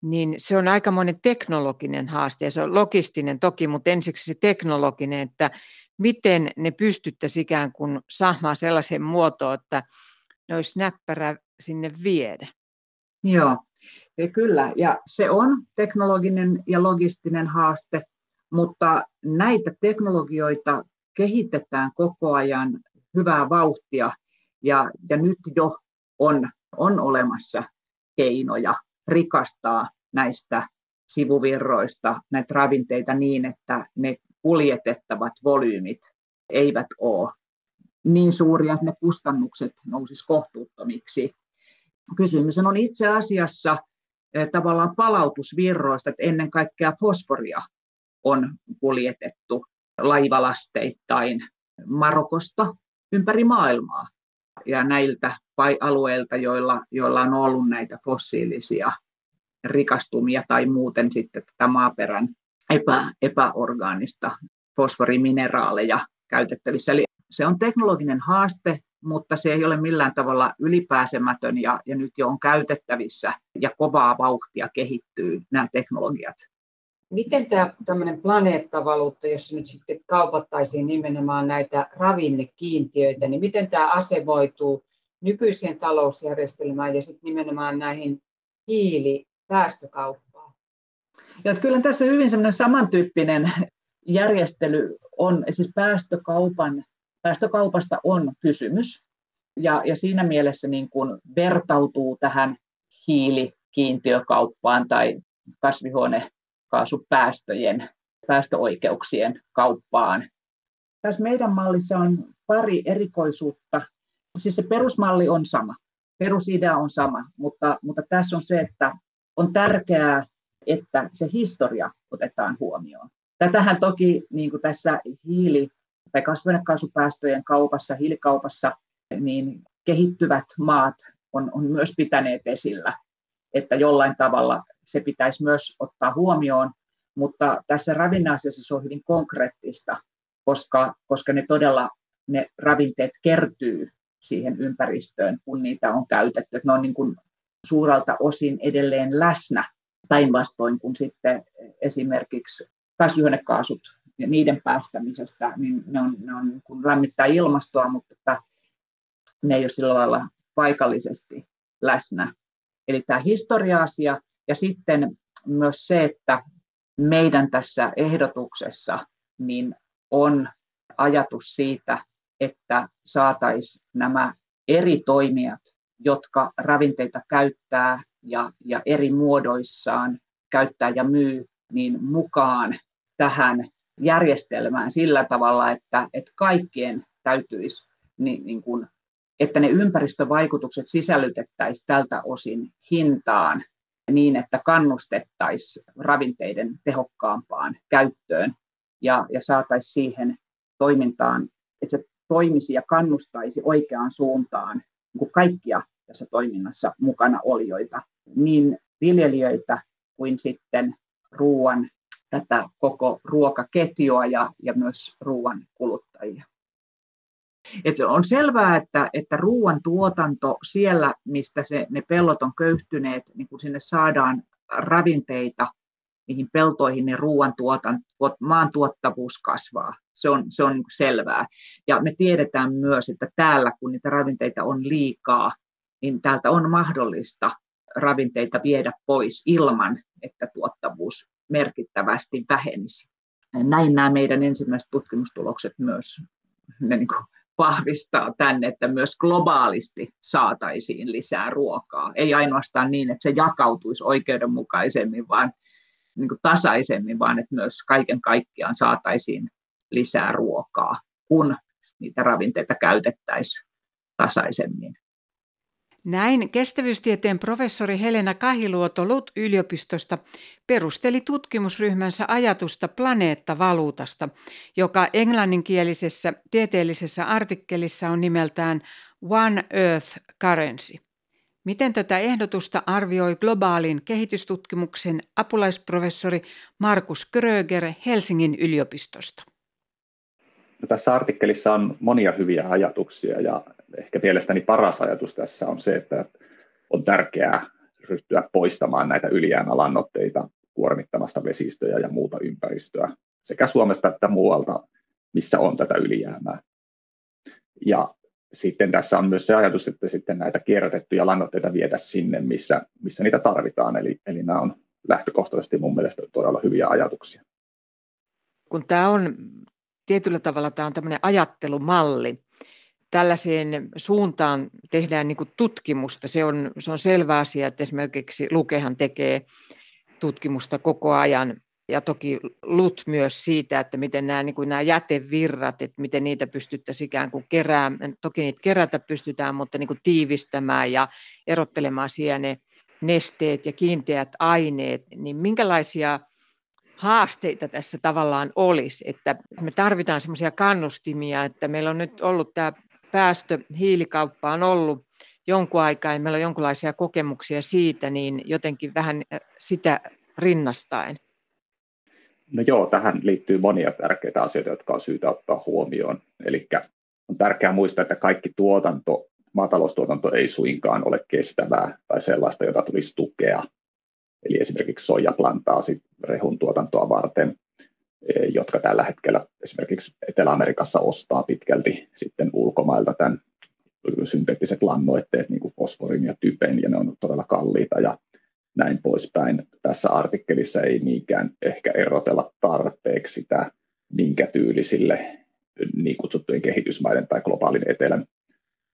niin se on aikamoinen teknologinen haaste ja se on logistinen toki, mutta ensiksi se teknologinen, että miten ne pystyttäisiin ikään kuin saamaan sellaisen muotoon, että ne olisi näppärä sinne viedä. Joo, ja kyllä. Ja se on teknologinen ja logistinen haaste, mutta näitä teknologioita kehitetään koko ajan hyvää vauhtia ja, ja nyt jo on, on olemassa keinoja rikastaa näistä sivuvirroista näitä ravinteita niin, että ne kuljetettavat volyymit eivät ole niin suuria, että ne kustannukset nousisivat kohtuuttomiksi. Kysymys on itse asiassa tavallaan palautusvirroista, että ennen kaikkea fosforia on kuljetettu laivalasteittain Marokosta ympäri maailmaa ja näiltä alueilta, joilla, joilla on ollut näitä fossiilisia rikastumia tai muuten sitten tätä maaperän epä, epäorgaanista fosforimineraaleja käytettävissä. Eli se on teknologinen haaste, mutta se ei ole millään tavalla ylipääsemätön ja, ja nyt jo on käytettävissä ja kovaa vauhtia kehittyy nämä teknologiat. Miten tämä tämmöinen planeettavaluutta, jossa nyt sitten kaupattaisiin nimenomaan näitä ravinnekiintiöitä, niin miten tämä asevoituu nykyiseen talousjärjestelmään ja sitten nimenomaan näihin hiilipäästökauppaan? Ja kyllä tässä hyvin semmoinen samantyyppinen järjestely on, siis päästökaupan, päästökaupasta on kysymys. Ja, ja siinä mielessä niin kuin vertautuu tähän hiilikiintiökauppaan tai kasvihuonekaasupäästöjen päästöoikeuksien kauppaan. Tässä meidän mallissa on pari erikoisuutta. Siis se perusmalli on sama, perusidea on sama, mutta, mutta tässä on se, että on tärkeää, että se historia otetaan huomioon. Tätähän toki niin kuin tässä hiili- tai kasvihuonekaasupäästöjen kaupassa, hiilikaupassa, niin kehittyvät maat on, on myös pitäneet esillä, että jollain tavalla se pitäisi myös ottaa huomioon, mutta tässä ravinneasiassa se on hyvin konkreettista, koska, koska ne todella ne ravinteet kertyy siihen ympäristöön, kun niitä on käytetty. Ne on niin kuin suuralta osin edelleen läsnä päinvastoin kuin sitten esimerkiksi kasvihuonekaasut ja niiden päästämisestä, niin ne on, ne on niin lämmittää ilmastoa, mutta että ne ei ole sillä lailla paikallisesti läsnä. Eli tämä historia-asia ja sitten myös se, että meidän tässä ehdotuksessa niin on ajatus siitä, että saataisiin nämä eri toimijat, jotka ravinteita käyttää ja, ja eri muodoissaan käyttää ja myy, niin mukaan tähän järjestelmään sillä tavalla, että, että kaikkien täytyisi, niin, niin kuin, että ne ympäristövaikutukset sisällytettäisiin tältä osin hintaan niin, että kannustettaisiin ravinteiden tehokkaampaan käyttöön ja, ja saataisiin siihen toimintaan, että se toimisi ja kannustaisi oikeaan suuntaan niin kaikkia tässä toiminnassa mukana olijoita, niin viljelijöitä kuin sitten ruoan tätä koko ruokaketjua ja, ja myös ruoan kuluttajia. Et on selvää, että, että ruoan tuotanto siellä, mistä se, ne pellot on köyhtyneet, niin kun sinne saadaan ravinteita niihin peltoihin, niin ruoan tuotan, maan tuottavuus kasvaa. Se on, se on selvää. Ja me tiedetään myös, että täällä, kun niitä ravinteita on liikaa, niin täältä on mahdollista ravinteita viedä pois ilman, että tuottavuus merkittävästi vähenisi. Näin nämä meidän ensimmäiset tutkimustulokset myös ne niin kuin vahvistaa tänne, että myös globaalisti saataisiin lisää ruokaa. Ei ainoastaan niin, että se jakautuisi oikeudenmukaisemmin, vaan niin kuin tasaisemmin, vaan että myös kaiken kaikkiaan saataisiin lisää ruokaa, kun niitä ravinteita käytettäisiin tasaisemmin. Näin kestävyystieteen professori Helena Kahiluoto LUT-yliopistosta perusteli tutkimusryhmänsä ajatusta planeettavaluutasta, joka englanninkielisessä tieteellisessä artikkelissa on nimeltään One Earth Currency. Miten tätä ehdotusta arvioi globaalin kehitystutkimuksen apulaisprofessori Markus Kröger Helsingin yliopistosta? No, tässä artikkelissa on monia hyviä ajatuksia ja ehkä mielestäni paras ajatus tässä on se, että on tärkeää ryhtyä poistamaan näitä ylijäämälannoitteita kuormittamasta vesistöjä ja muuta ympäristöä sekä Suomesta että muualta, missä on tätä ylijäämää. Ja sitten tässä on myös se ajatus, että sitten näitä kierrätettyjä lannoitteita vietä sinne, missä, missä niitä tarvitaan. Eli, eli nämä on lähtökohtaisesti mun mielestä todella hyviä ajatuksia. Kun tämä on tietyllä tavalla tämä on tämmöinen ajattelumalli, tällaiseen suuntaan tehdään niin tutkimusta. Se on, se on selvä asia, että esimerkiksi Lukehan tekee tutkimusta koko ajan ja toki LUT myös siitä, että miten nämä, niin kuin nämä jätevirrat, että miten niitä pystyttäisiin ikään kuin keräämään. Toki niitä kerätä pystytään, mutta niin kuin tiivistämään ja erottelemaan siellä ne nesteet ja kiinteät aineet, niin minkälaisia haasteita tässä tavallaan olisi, että me tarvitaan semmoisia kannustimia, että meillä on nyt ollut tämä päästö, hiilikauppa on ollut jonkun aikaa ja meillä on jonkinlaisia kokemuksia siitä, niin jotenkin vähän sitä rinnastaen. No joo, tähän liittyy monia tärkeitä asioita, jotka on syytä ottaa huomioon. Eli on tärkeää muistaa, että kaikki tuotanto, maataloustuotanto ei suinkaan ole kestävää tai sellaista, jota tulisi tukea. Eli esimerkiksi soijaplantaasi rehun tuotantoa varten, jotka tällä hetkellä esimerkiksi Etelä-Amerikassa ostaa pitkälti sitten ulkomailta tämän synteettiset lannoitteet, niin kuin fosforin ja typen, ja ne on todella kalliita ja näin poispäin. Tässä artikkelissa ei niinkään ehkä erotella tarpeeksi sitä, minkä tyylisille niin kutsuttujen kehitysmaiden tai globaalin etelän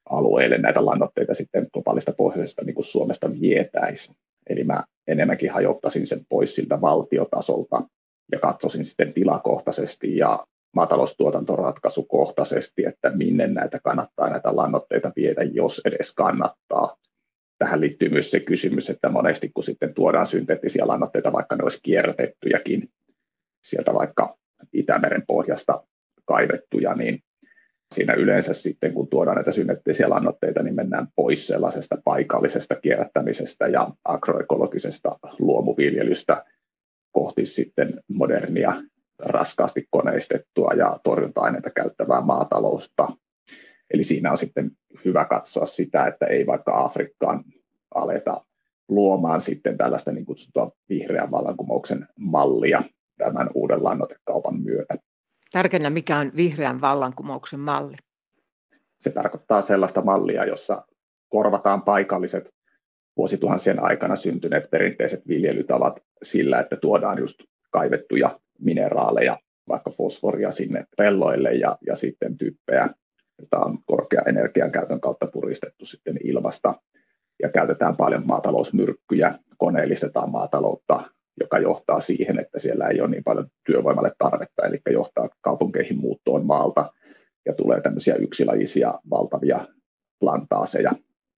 alueille näitä lannoitteita sitten globaalista pohjoisesta niin kuin Suomesta vietäisi. Eli mä enemmänkin hajottaisin sen pois siltä valtiotasolta ja katsoisin sitten tilakohtaisesti ja maataloustuotantoratkaisukohtaisesti, että minne näitä kannattaa näitä lannoitteita viedä, jos edes kannattaa. Tähän liittyy myös se kysymys, että monesti kun sitten tuodaan synteettisiä lannoitteita, vaikka ne olisi kierrätettyjäkin sieltä vaikka Itämeren pohjasta kaivettuja, niin siinä yleensä sitten, kun tuodaan näitä synteettisiä lannoitteita, niin mennään pois sellaisesta paikallisesta kierrättämisestä ja agroekologisesta luomuviljelystä kohti sitten modernia, raskaasti koneistettua ja torjunta-aineita käyttävää maatalousta, Eli siinä on sitten hyvä katsoa sitä, että ei vaikka Afrikkaan aleta luomaan sitten tällaista niin kutsuttua vihreän vallankumouksen mallia tämän uuden lannoitekaupan myötä. Tärkeänä, mikä on vihreän vallankumouksen malli? Se tarkoittaa sellaista mallia, jossa korvataan paikalliset vuosituhansien aikana syntyneet perinteiset viljelytavat sillä, että tuodaan just kaivettuja mineraaleja, vaikka fosforia sinne pelloille ja, ja sitten typpeä jota on korkea energian käytön kautta puristettu sitten ilmasta. Ja käytetään paljon maatalousmyrkkyjä, koneellistetaan maataloutta, joka johtaa siihen, että siellä ei ole niin paljon työvoimalle tarvetta, eli johtaa kaupunkeihin muuttoon maalta ja tulee tämmöisiä yksilajisia valtavia plantaaseja.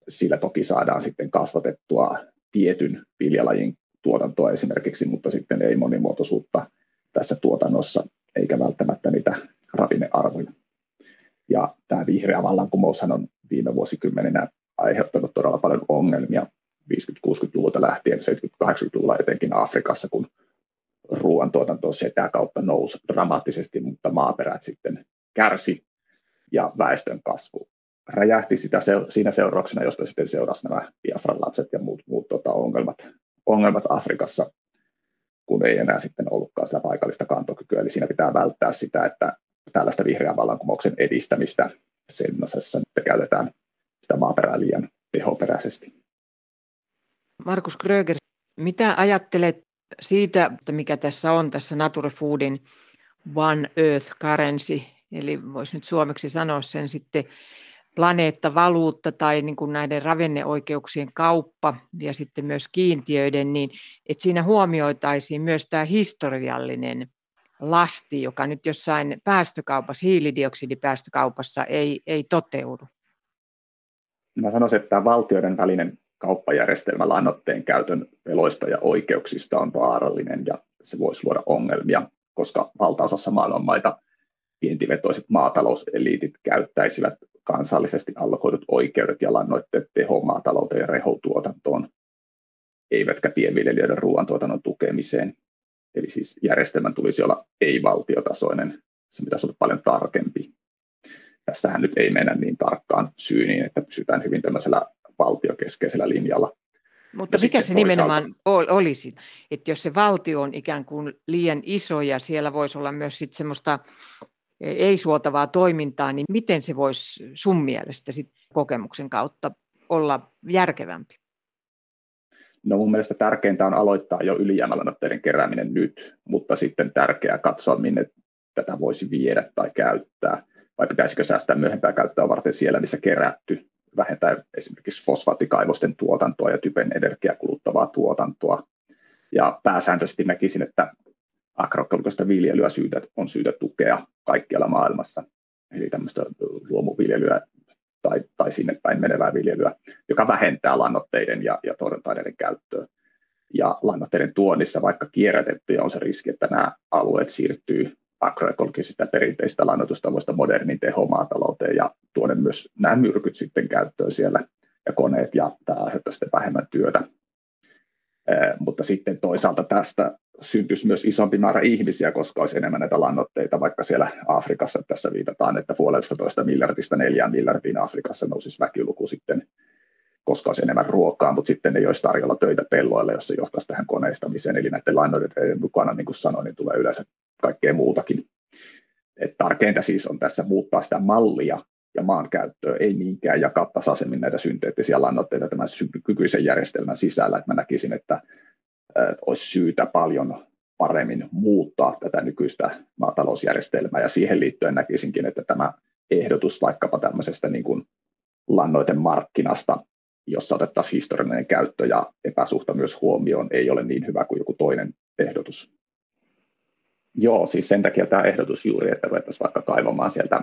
Sillä toki saadaan sitten kasvatettua tietyn viljalajin tuotantoa esimerkiksi, mutta sitten ei monimuotoisuutta tässä tuotannossa, eikä välttämättä niitä ravinnearvoja. Ja tämä vihreä vallankumoushan on viime vuosikymmeninä aiheuttanut todella paljon ongelmia 50-60-luvulta lähtien, 70-80-luvulla etenkin Afrikassa, kun ruoantuotanto sitä kautta nousi dramaattisesti, mutta maaperät sitten kärsi ja väestön kasvu räjähti sitä siinä seurauksena, josta sitten seurasi nämä Biafran lapset ja muut, muut tota, ongelmat, ongelmat Afrikassa, kun ei enää sitten ollutkaan sitä paikallista kantokykyä. Eli siinä pitää välttää sitä, että tällaista vihreän vallankumouksen edistämistä semmoisessa, että käytetään sitä maaperää liian tehoperäisesti. Markus Gröger, mitä ajattelet siitä, että mikä tässä on tässä Nature Foodin One Earth Currency, eli voisi nyt suomeksi sanoa sen sitten planeettavaluutta tai niin kuin näiden ravinneoikeuksien kauppa ja sitten myös kiintiöiden, niin että siinä huomioitaisiin myös tämä historiallinen lasti, joka nyt jossain päästökaupassa, hiilidioksidipäästökaupassa ei, ei toteudu? Mä sanoisin, että tämä valtioiden välinen kauppajärjestelmä lannoitteen käytön veloista ja oikeuksista on vaarallinen ja se voisi luoda ongelmia, koska valtaosassa maailman maita vientivetoiset maatalouseliitit käyttäisivät kansallisesti allokoidut oikeudet ja lannoitteet tehomaatalouteen ja rehutuotantoon, eivätkä pienviljelijöiden ruoantuotannon tukemiseen. Eli siis järjestelmän tulisi olla ei-valtiotasoinen, se pitäisi olla paljon tarkempi. Tässähän nyt ei mennä niin tarkkaan syyniin, että pysytään hyvin tämmöisellä valtiokeskeisellä linjalla. Mutta ja mikä se nimenomaan olisi, että jos se valtio on ikään kuin liian iso ja siellä voisi olla myös sit semmoista ei-suotavaa toimintaa, niin miten se voisi sun mielestä sit kokemuksen kautta olla järkevämpi? No mun mielestä tärkeintä on aloittaa jo ylijäämälannoitteiden kerääminen nyt, mutta sitten tärkeää katsoa, minne tätä voisi viedä tai käyttää. vai pitäisikö säästää myöhempää käyttöä varten siellä, missä kerätty, vähentää esimerkiksi fosfaattikaivosten tuotantoa ja typen energiakuluttavaa tuotantoa. Ja pääsääntöisesti näkisin, että agroekologista viljelyä syytä, on syytä tukea kaikkialla maailmassa. Eli tämmöistä luomuviljelyä tai, tai sinne päin menevää viljelyä, joka vähentää lannoitteiden ja, ja torjunta-aineiden käyttöä. Ja lannoitteiden tuonnissa, vaikka kierrätettyjä, on se riski, että nämä alueet siirtyy agroekologisista perinteistä lannoitustavoista modernin tehomaatalouteen ja tuoda myös nämä myrkyt sitten käyttöön siellä ja koneet ja tämä aiheuttaa sitten vähemmän työtä. Mutta sitten toisaalta tästä syntyisi myös isompi määrä ihmisiä, koska olisi enemmän näitä lannoitteita, vaikka siellä Afrikassa tässä viitataan, että puolesta toista miljardista neljään miljardiin Afrikassa nousisi väkiluku sitten, koska olisi enemmän ruokaa, mutta sitten ei olisi tarjolla töitä pelloille, jos se johtaisi tähän koneistamiseen. Eli näiden lannoitteiden mukana, niin kuin sanoin, niin tulee yleensä kaikkea muutakin. Et tärkeintä siis on tässä muuttaa sitä mallia ja maankäyttöä, ei niinkään jakaa tasaisemmin näitä synteettisiä lannoitteita tämän kykyisen järjestelmän sisällä. Et mä näkisin, että olisi syytä paljon paremmin muuttaa tätä nykyistä maatalousjärjestelmää, ja siihen liittyen näkisinkin, että tämä ehdotus vaikkapa tämmöisestä niin kuin lannoitemarkkinasta, jossa otettaisiin historiallinen käyttö ja epäsuhta myös huomioon, ei ole niin hyvä kuin joku toinen ehdotus. Joo, siis sen takia tämä ehdotus juuri, että ruvettaisiin vaikka kaivamaan sieltä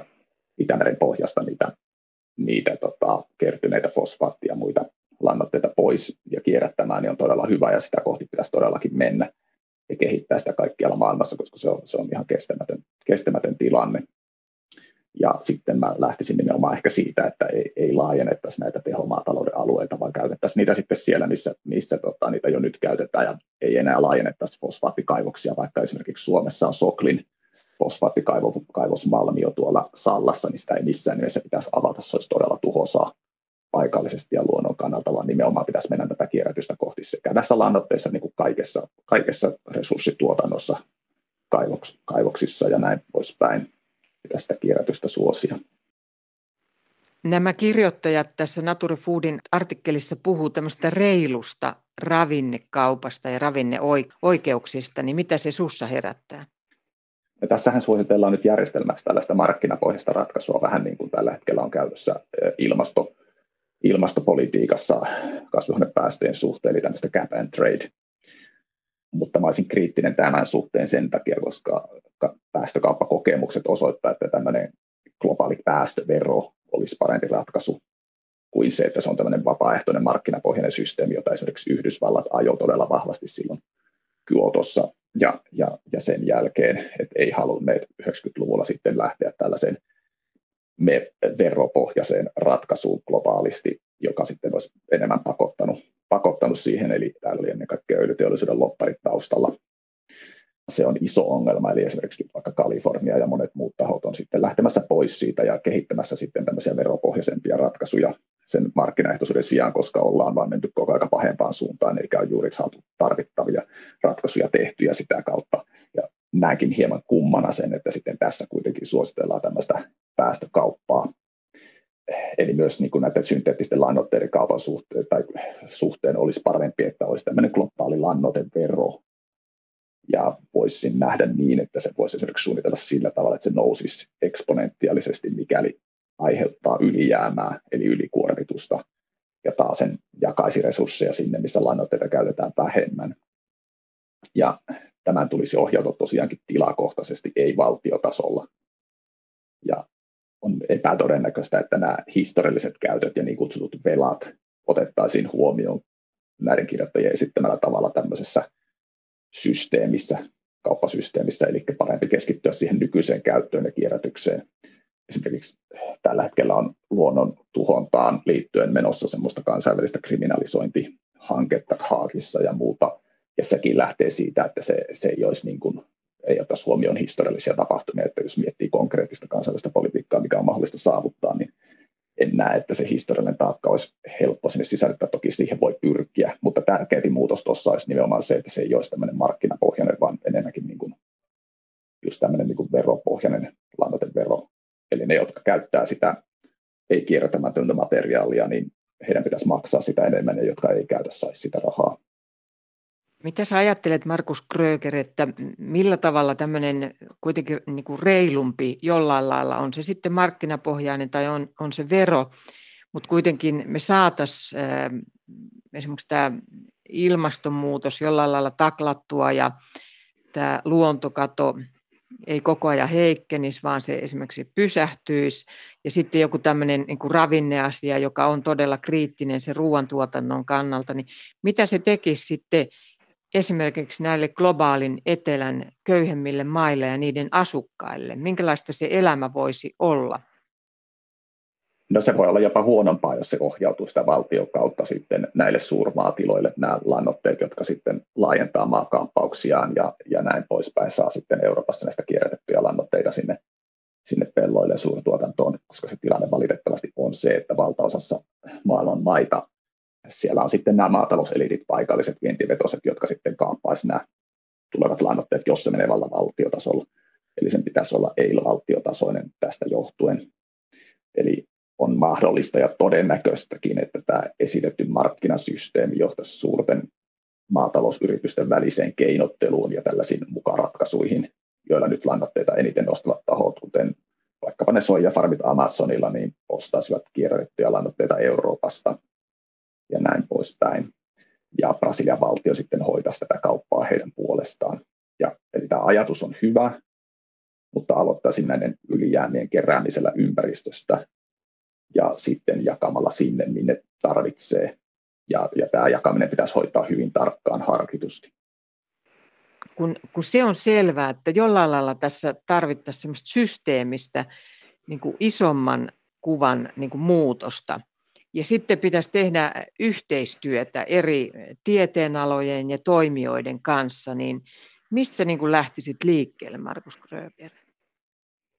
Itämeren pohjasta niitä, niitä tota, kertyneitä fosfaattia ja muita lannoitteita pois ja kierrättämään, niin on todella hyvä ja sitä kohti pitäisi todellakin mennä ja kehittää sitä kaikkialla maailmassa, koska se on, se on ihan kestämätön, kestämätön tilanne. Ja sitten mä lähtisin nimenomaan ehkä siitä, että ei, ei laajennettaisi näitä tehomaatalouden alueita, vaan käytettäisiin niitä sitten siellä, missä, missä tota, niitä jo nyt käytetään, ja ei enää laajennettaisi fosfaattikaivoksia, vaikka esimerkiksi Suomessa on Soklin fosfaattikaivos Malmio tuolla Sallassa, niin sitä ei missään nimessä pitäisi avata, se olisi todella tuhoisaa paikallisesti ja luonnon kannalta, vaan nimenomaan pitäisi mennä tätä kierrätystä kohti sekä näissä lannoitteissa niin kuin kaikessa, kaikessa resurssituotannossa, kaivoks, kaivoksissa ja näin poispäin pitäisi sitä kierrätystä suosia. Nämä kirjoittajat tässä Nature Foodin artikkelissa puhuu tämmöistä reilusta ravinnekaupasta ja ravinneoikeuksista, niin mitä se sussa herättää? Ja tässähän suositellaan nyt järjestelmäksi tällaista markkinapohjaista ratkaisua, vähän niin kuin tällä hetkellä on käytössä ilmasto, ilmastopolitiikassa kasvihuonepäästöjen suhteen, eli tämmöistä cap and trade. Mutta mä olisin kriittinen tämän suhteen sen takia, koska päästökauppakokemukset osoittaa, että tämmöinen globaali päästövero olisi parempi ratkaisu kuin se, että se on tämmöinen vapaaehtoinen markkinapohjainen systeemi, jota esimerkiksi Yhdysvallat ajoi todella vahvasti silloin Kyotossa ja, ja, ja sen jälkeen, että ei halunneet 90-luvulla sitten lähteä tällaiseen me veropohjaiseen ratkaisuun globaalisti, joka sitten olisi enemmän pakottanut, pakottanut siihen, eli täällä oli ennen kaikkea öljyteollisuuden lopparit taustalla. Se on iso ongelma, eli esimerkiksi vaikka Kalifornia ja monet muut tahot on sitten lähtemässä pois siitä ja kehittämässä sitten tämmöisiä veropohjaisempia ratkaisuja sen markkinaehtoisuuden sijaan, koska ollaan vaan menty koko ajan pahempaan suuntaan, eikä ole juuri saatu tarvittavia ratkaisuja tehtyjä sitä kautta. Ja näenkin hieman kummana sen, että sitten tässä kuitenkin suositellaan tämmöistä päästökauppaa. Eli myös niin näiden synteettisten lannoitteiden kaupan suhteen, tai suhteen olisi parempi, että olisi tämmöinen globaali lannotevero. Ja voisin nähdä niin, että se voisi esimerkiksi suunnitella sillä tavalla, että se nousisi eksponentiaalisesti, mikäli aiheuttaa ylijäämää, eli ylikuormitusta, ja taas sen jakaisi resursseja sinne, missä lannoitteita käytetään vähemmän. Ja tämän tulisi ohjautua tosiaankin tilakohtaisesti, ei valtiotasolla. Ja on epätodennäköistä, että nämä historialliset käytöt ja niin kutsutut velat otettaisiin huomioon näiden kirjoittajien esittämällä tavalla tämmöisessä systeemissä, kauppasysteemissä, eli parempi keskittyä siihen nykyiseen käyttöön ja kierrätykseen. Esimerkiksi tällä hetkellä on luonnon tuhontaan liittyen menossa semmoista kansainvälistä kriminalisointihanketta Haakissa ja muuta, ja sekin lähtee siitä, että se, se ei olisi niin kuin ei ottaisi huomioon historiallisia tapahtumia, että jos miettii konkreettista kansallista politiikkaa, mikä on mahdollista saavuttaa, niin en näe, että se historiallinen taakka olisi helppo sinne sisällyttää. Toki siihen voi pyrkiä, mutta tärkeämpi muutos tuossa olisi nimenomaan se, että se ei olisi tämmöinen markkinapohjainen, vaan enemmänkin niin kuin just tämmöinen niin kuin veropohjainen lannoitevero. Eli ne, jotka käyttää sitä ei-kierrätämätöntä materiaalia, niin heidän pitäisi maksaa sitä enemmän, ja jotka ei käytä saisi sitä rahaa. Mitä sä ajattelet, Markus Kröger, että millä tavalla tämmöinen kuitenkin niin kuin reilumpi jollain lailla, on se sitten markkinapohjainen tai on, on se vero, mutta kuitenkin me saataisiin äh, esimerkiksi tämä ilmastonmuutos jollain lailla taklattua ja tämä luontokato ei koko ajan heikkenisi, vaan se esimerkiksi pysähtyisi. Ja sitten joku tämmöinen niin kuin ravinneasia, joka on todella kriittinen se ruoantuotannon kannalta, niin mitä se tekisi sitten esimerkiksi näille globaalin etelän köyhemmille maille ja niiden asukkaille? Minkälaista se elämä voisi olla? No se voi olla jopa huonompaa, jos se ohjautuu sitä valtion kautta sitten näille suurmaatiloille, nämä lannoitteet, jotka sitten laajentaa maakaappauksiaan ja, ja näin poispäin, saa sitten Euroopassa näistä kierrätettyjä lannoitteita sinne, sinne pelloille suurtuotantoon, koska se tilanne valitettavasti on se, että valtaosassa maailman maita siellä on sitten nämä maatalouseliitit, paikalliset vientivetoset, jotka sitten kaappaisivat nämä tulevat lannoitteet, jos se menee valtiotasolla. Eli sen pitäisi olla ei-valtiotasoinen tästä johtuen. Eli on mahdollista ja todennäköistäkin, että tämä esitetty markkinasysteemi johtaisi suurten maatalousyritysten väliseen keinotteluun ja tällaisiin mukaratkaisuihin, joilla nyt lannoitteita eniten ostavat tahot, kuten vaikkapa ne soijafarmit Amazonilla, niin ostaisivat kierrätettyjä lannoitteita Euroopasta ja näin poispäin. Ja Brasilian valtio sitten hoitaisi tätä kauppaa heidän puolestaan. Ja, eli tämä ajatus on hyvä, mutta aloittaisin näiden ylijäämien keräämisellä ympäristöstä ja sitten jakamalla sinne, minne tarvitsee. Ja, ja tämä jakaminen pitäisi hoitaa hyvin tarkkaan harkitusti. Kun, kun se on selvää, että jollain lailla tässä tarvittaisiin sellaista systeemistä niin kuin isomman kuvan niin kuin muutosta. Ja sitten pitäisi tehdä yhteistyötä eri tieteenalojen ja toimijoiden kanssa, niin mistä niin kuin lähtisit liikkeelle, Markus Gröger?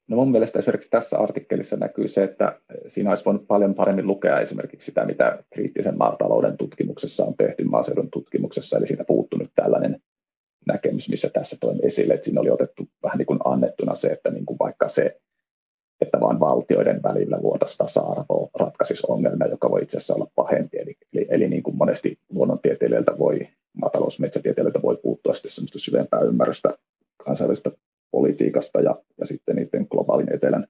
No mun mielestä esimerkiksi tässä artikkelissa näkyy se, että siinä olisi voinut paljon paremmin lukea esimerkiksi sitä, mitä kriittisen maatalouden tutkimuksessa on tehty maaseudun tutkimuksessa, eli siitä puuttunut tällainen näkemys, missä tässä toin esille, että siinä oli otettu vähän niin kuin annettuna se, että niin kuin vaikka se, että vain valtioiden välillä luotaisiin tasa-arvoa ratkaisisi ongelmia, joka voi itse asiassa olla pahempi. Eli, eli, eli niin kuin monesti luonnontieteilijöiltä voi, maatalousmetsätieteilijöiltä voi puuttua sitten sellaista syvempää ymmärrystä kansainvälisestä politiikasta ja, ja sitten niiden globaalin etelän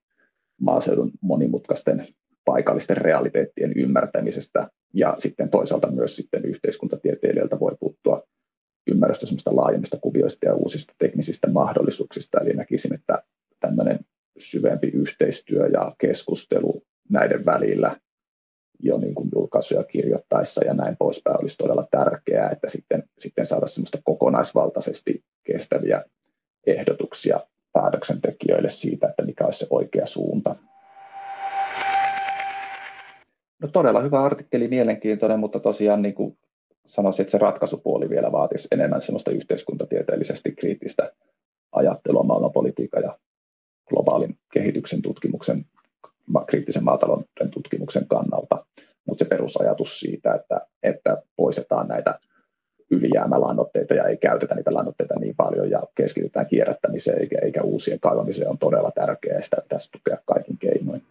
maaseudun monimutkaisten paikallisten realiteettien ymmärtämisestä ja sitten toisaalta myös sitten yhteiskuntatieteilijöiltä voi puuttua ymmärrystä semmoista laajemmista kuvioista ja uusista teknisistä mahdollisuuksista. Eli näkisin, että tämmöinen syvempi yhteistyö ja keskustelu näiden välillä jo niin kuin julkaisuja kirjoittaessa ja näin poispäin olisi todella tärkeää, että sitten, sitten saataisiin semmoista kokonaisvaltaisesti kestäviä ehdotuksia päätöksentekijöille siitä, että mikä olisi se oikea suunta. No todella hyvä artikkeli, mielenkiintoinen, mutta tosiaan niin kuin sanoisin, että se ratkaisupuoli vielä vaatisi enemmän sellaista yhteiskuntatieteellisesti kriittistä ajattelua maailmanpolitiikan ja globaalin kehityksen tutkimuksen, kriittisen maatalouden tutkimuksen kannalta. Mutta se perusajatus siitä, että, että poistetaan näitä ylijäämälannoitteita ja ei käytetä niitä lannoitteita niin paljon ja keskitytään kierrättämiseen eikä, eikä uusien kaivamiseen on todella tärkeää sitä pitäisi tukea kaikin keinoin.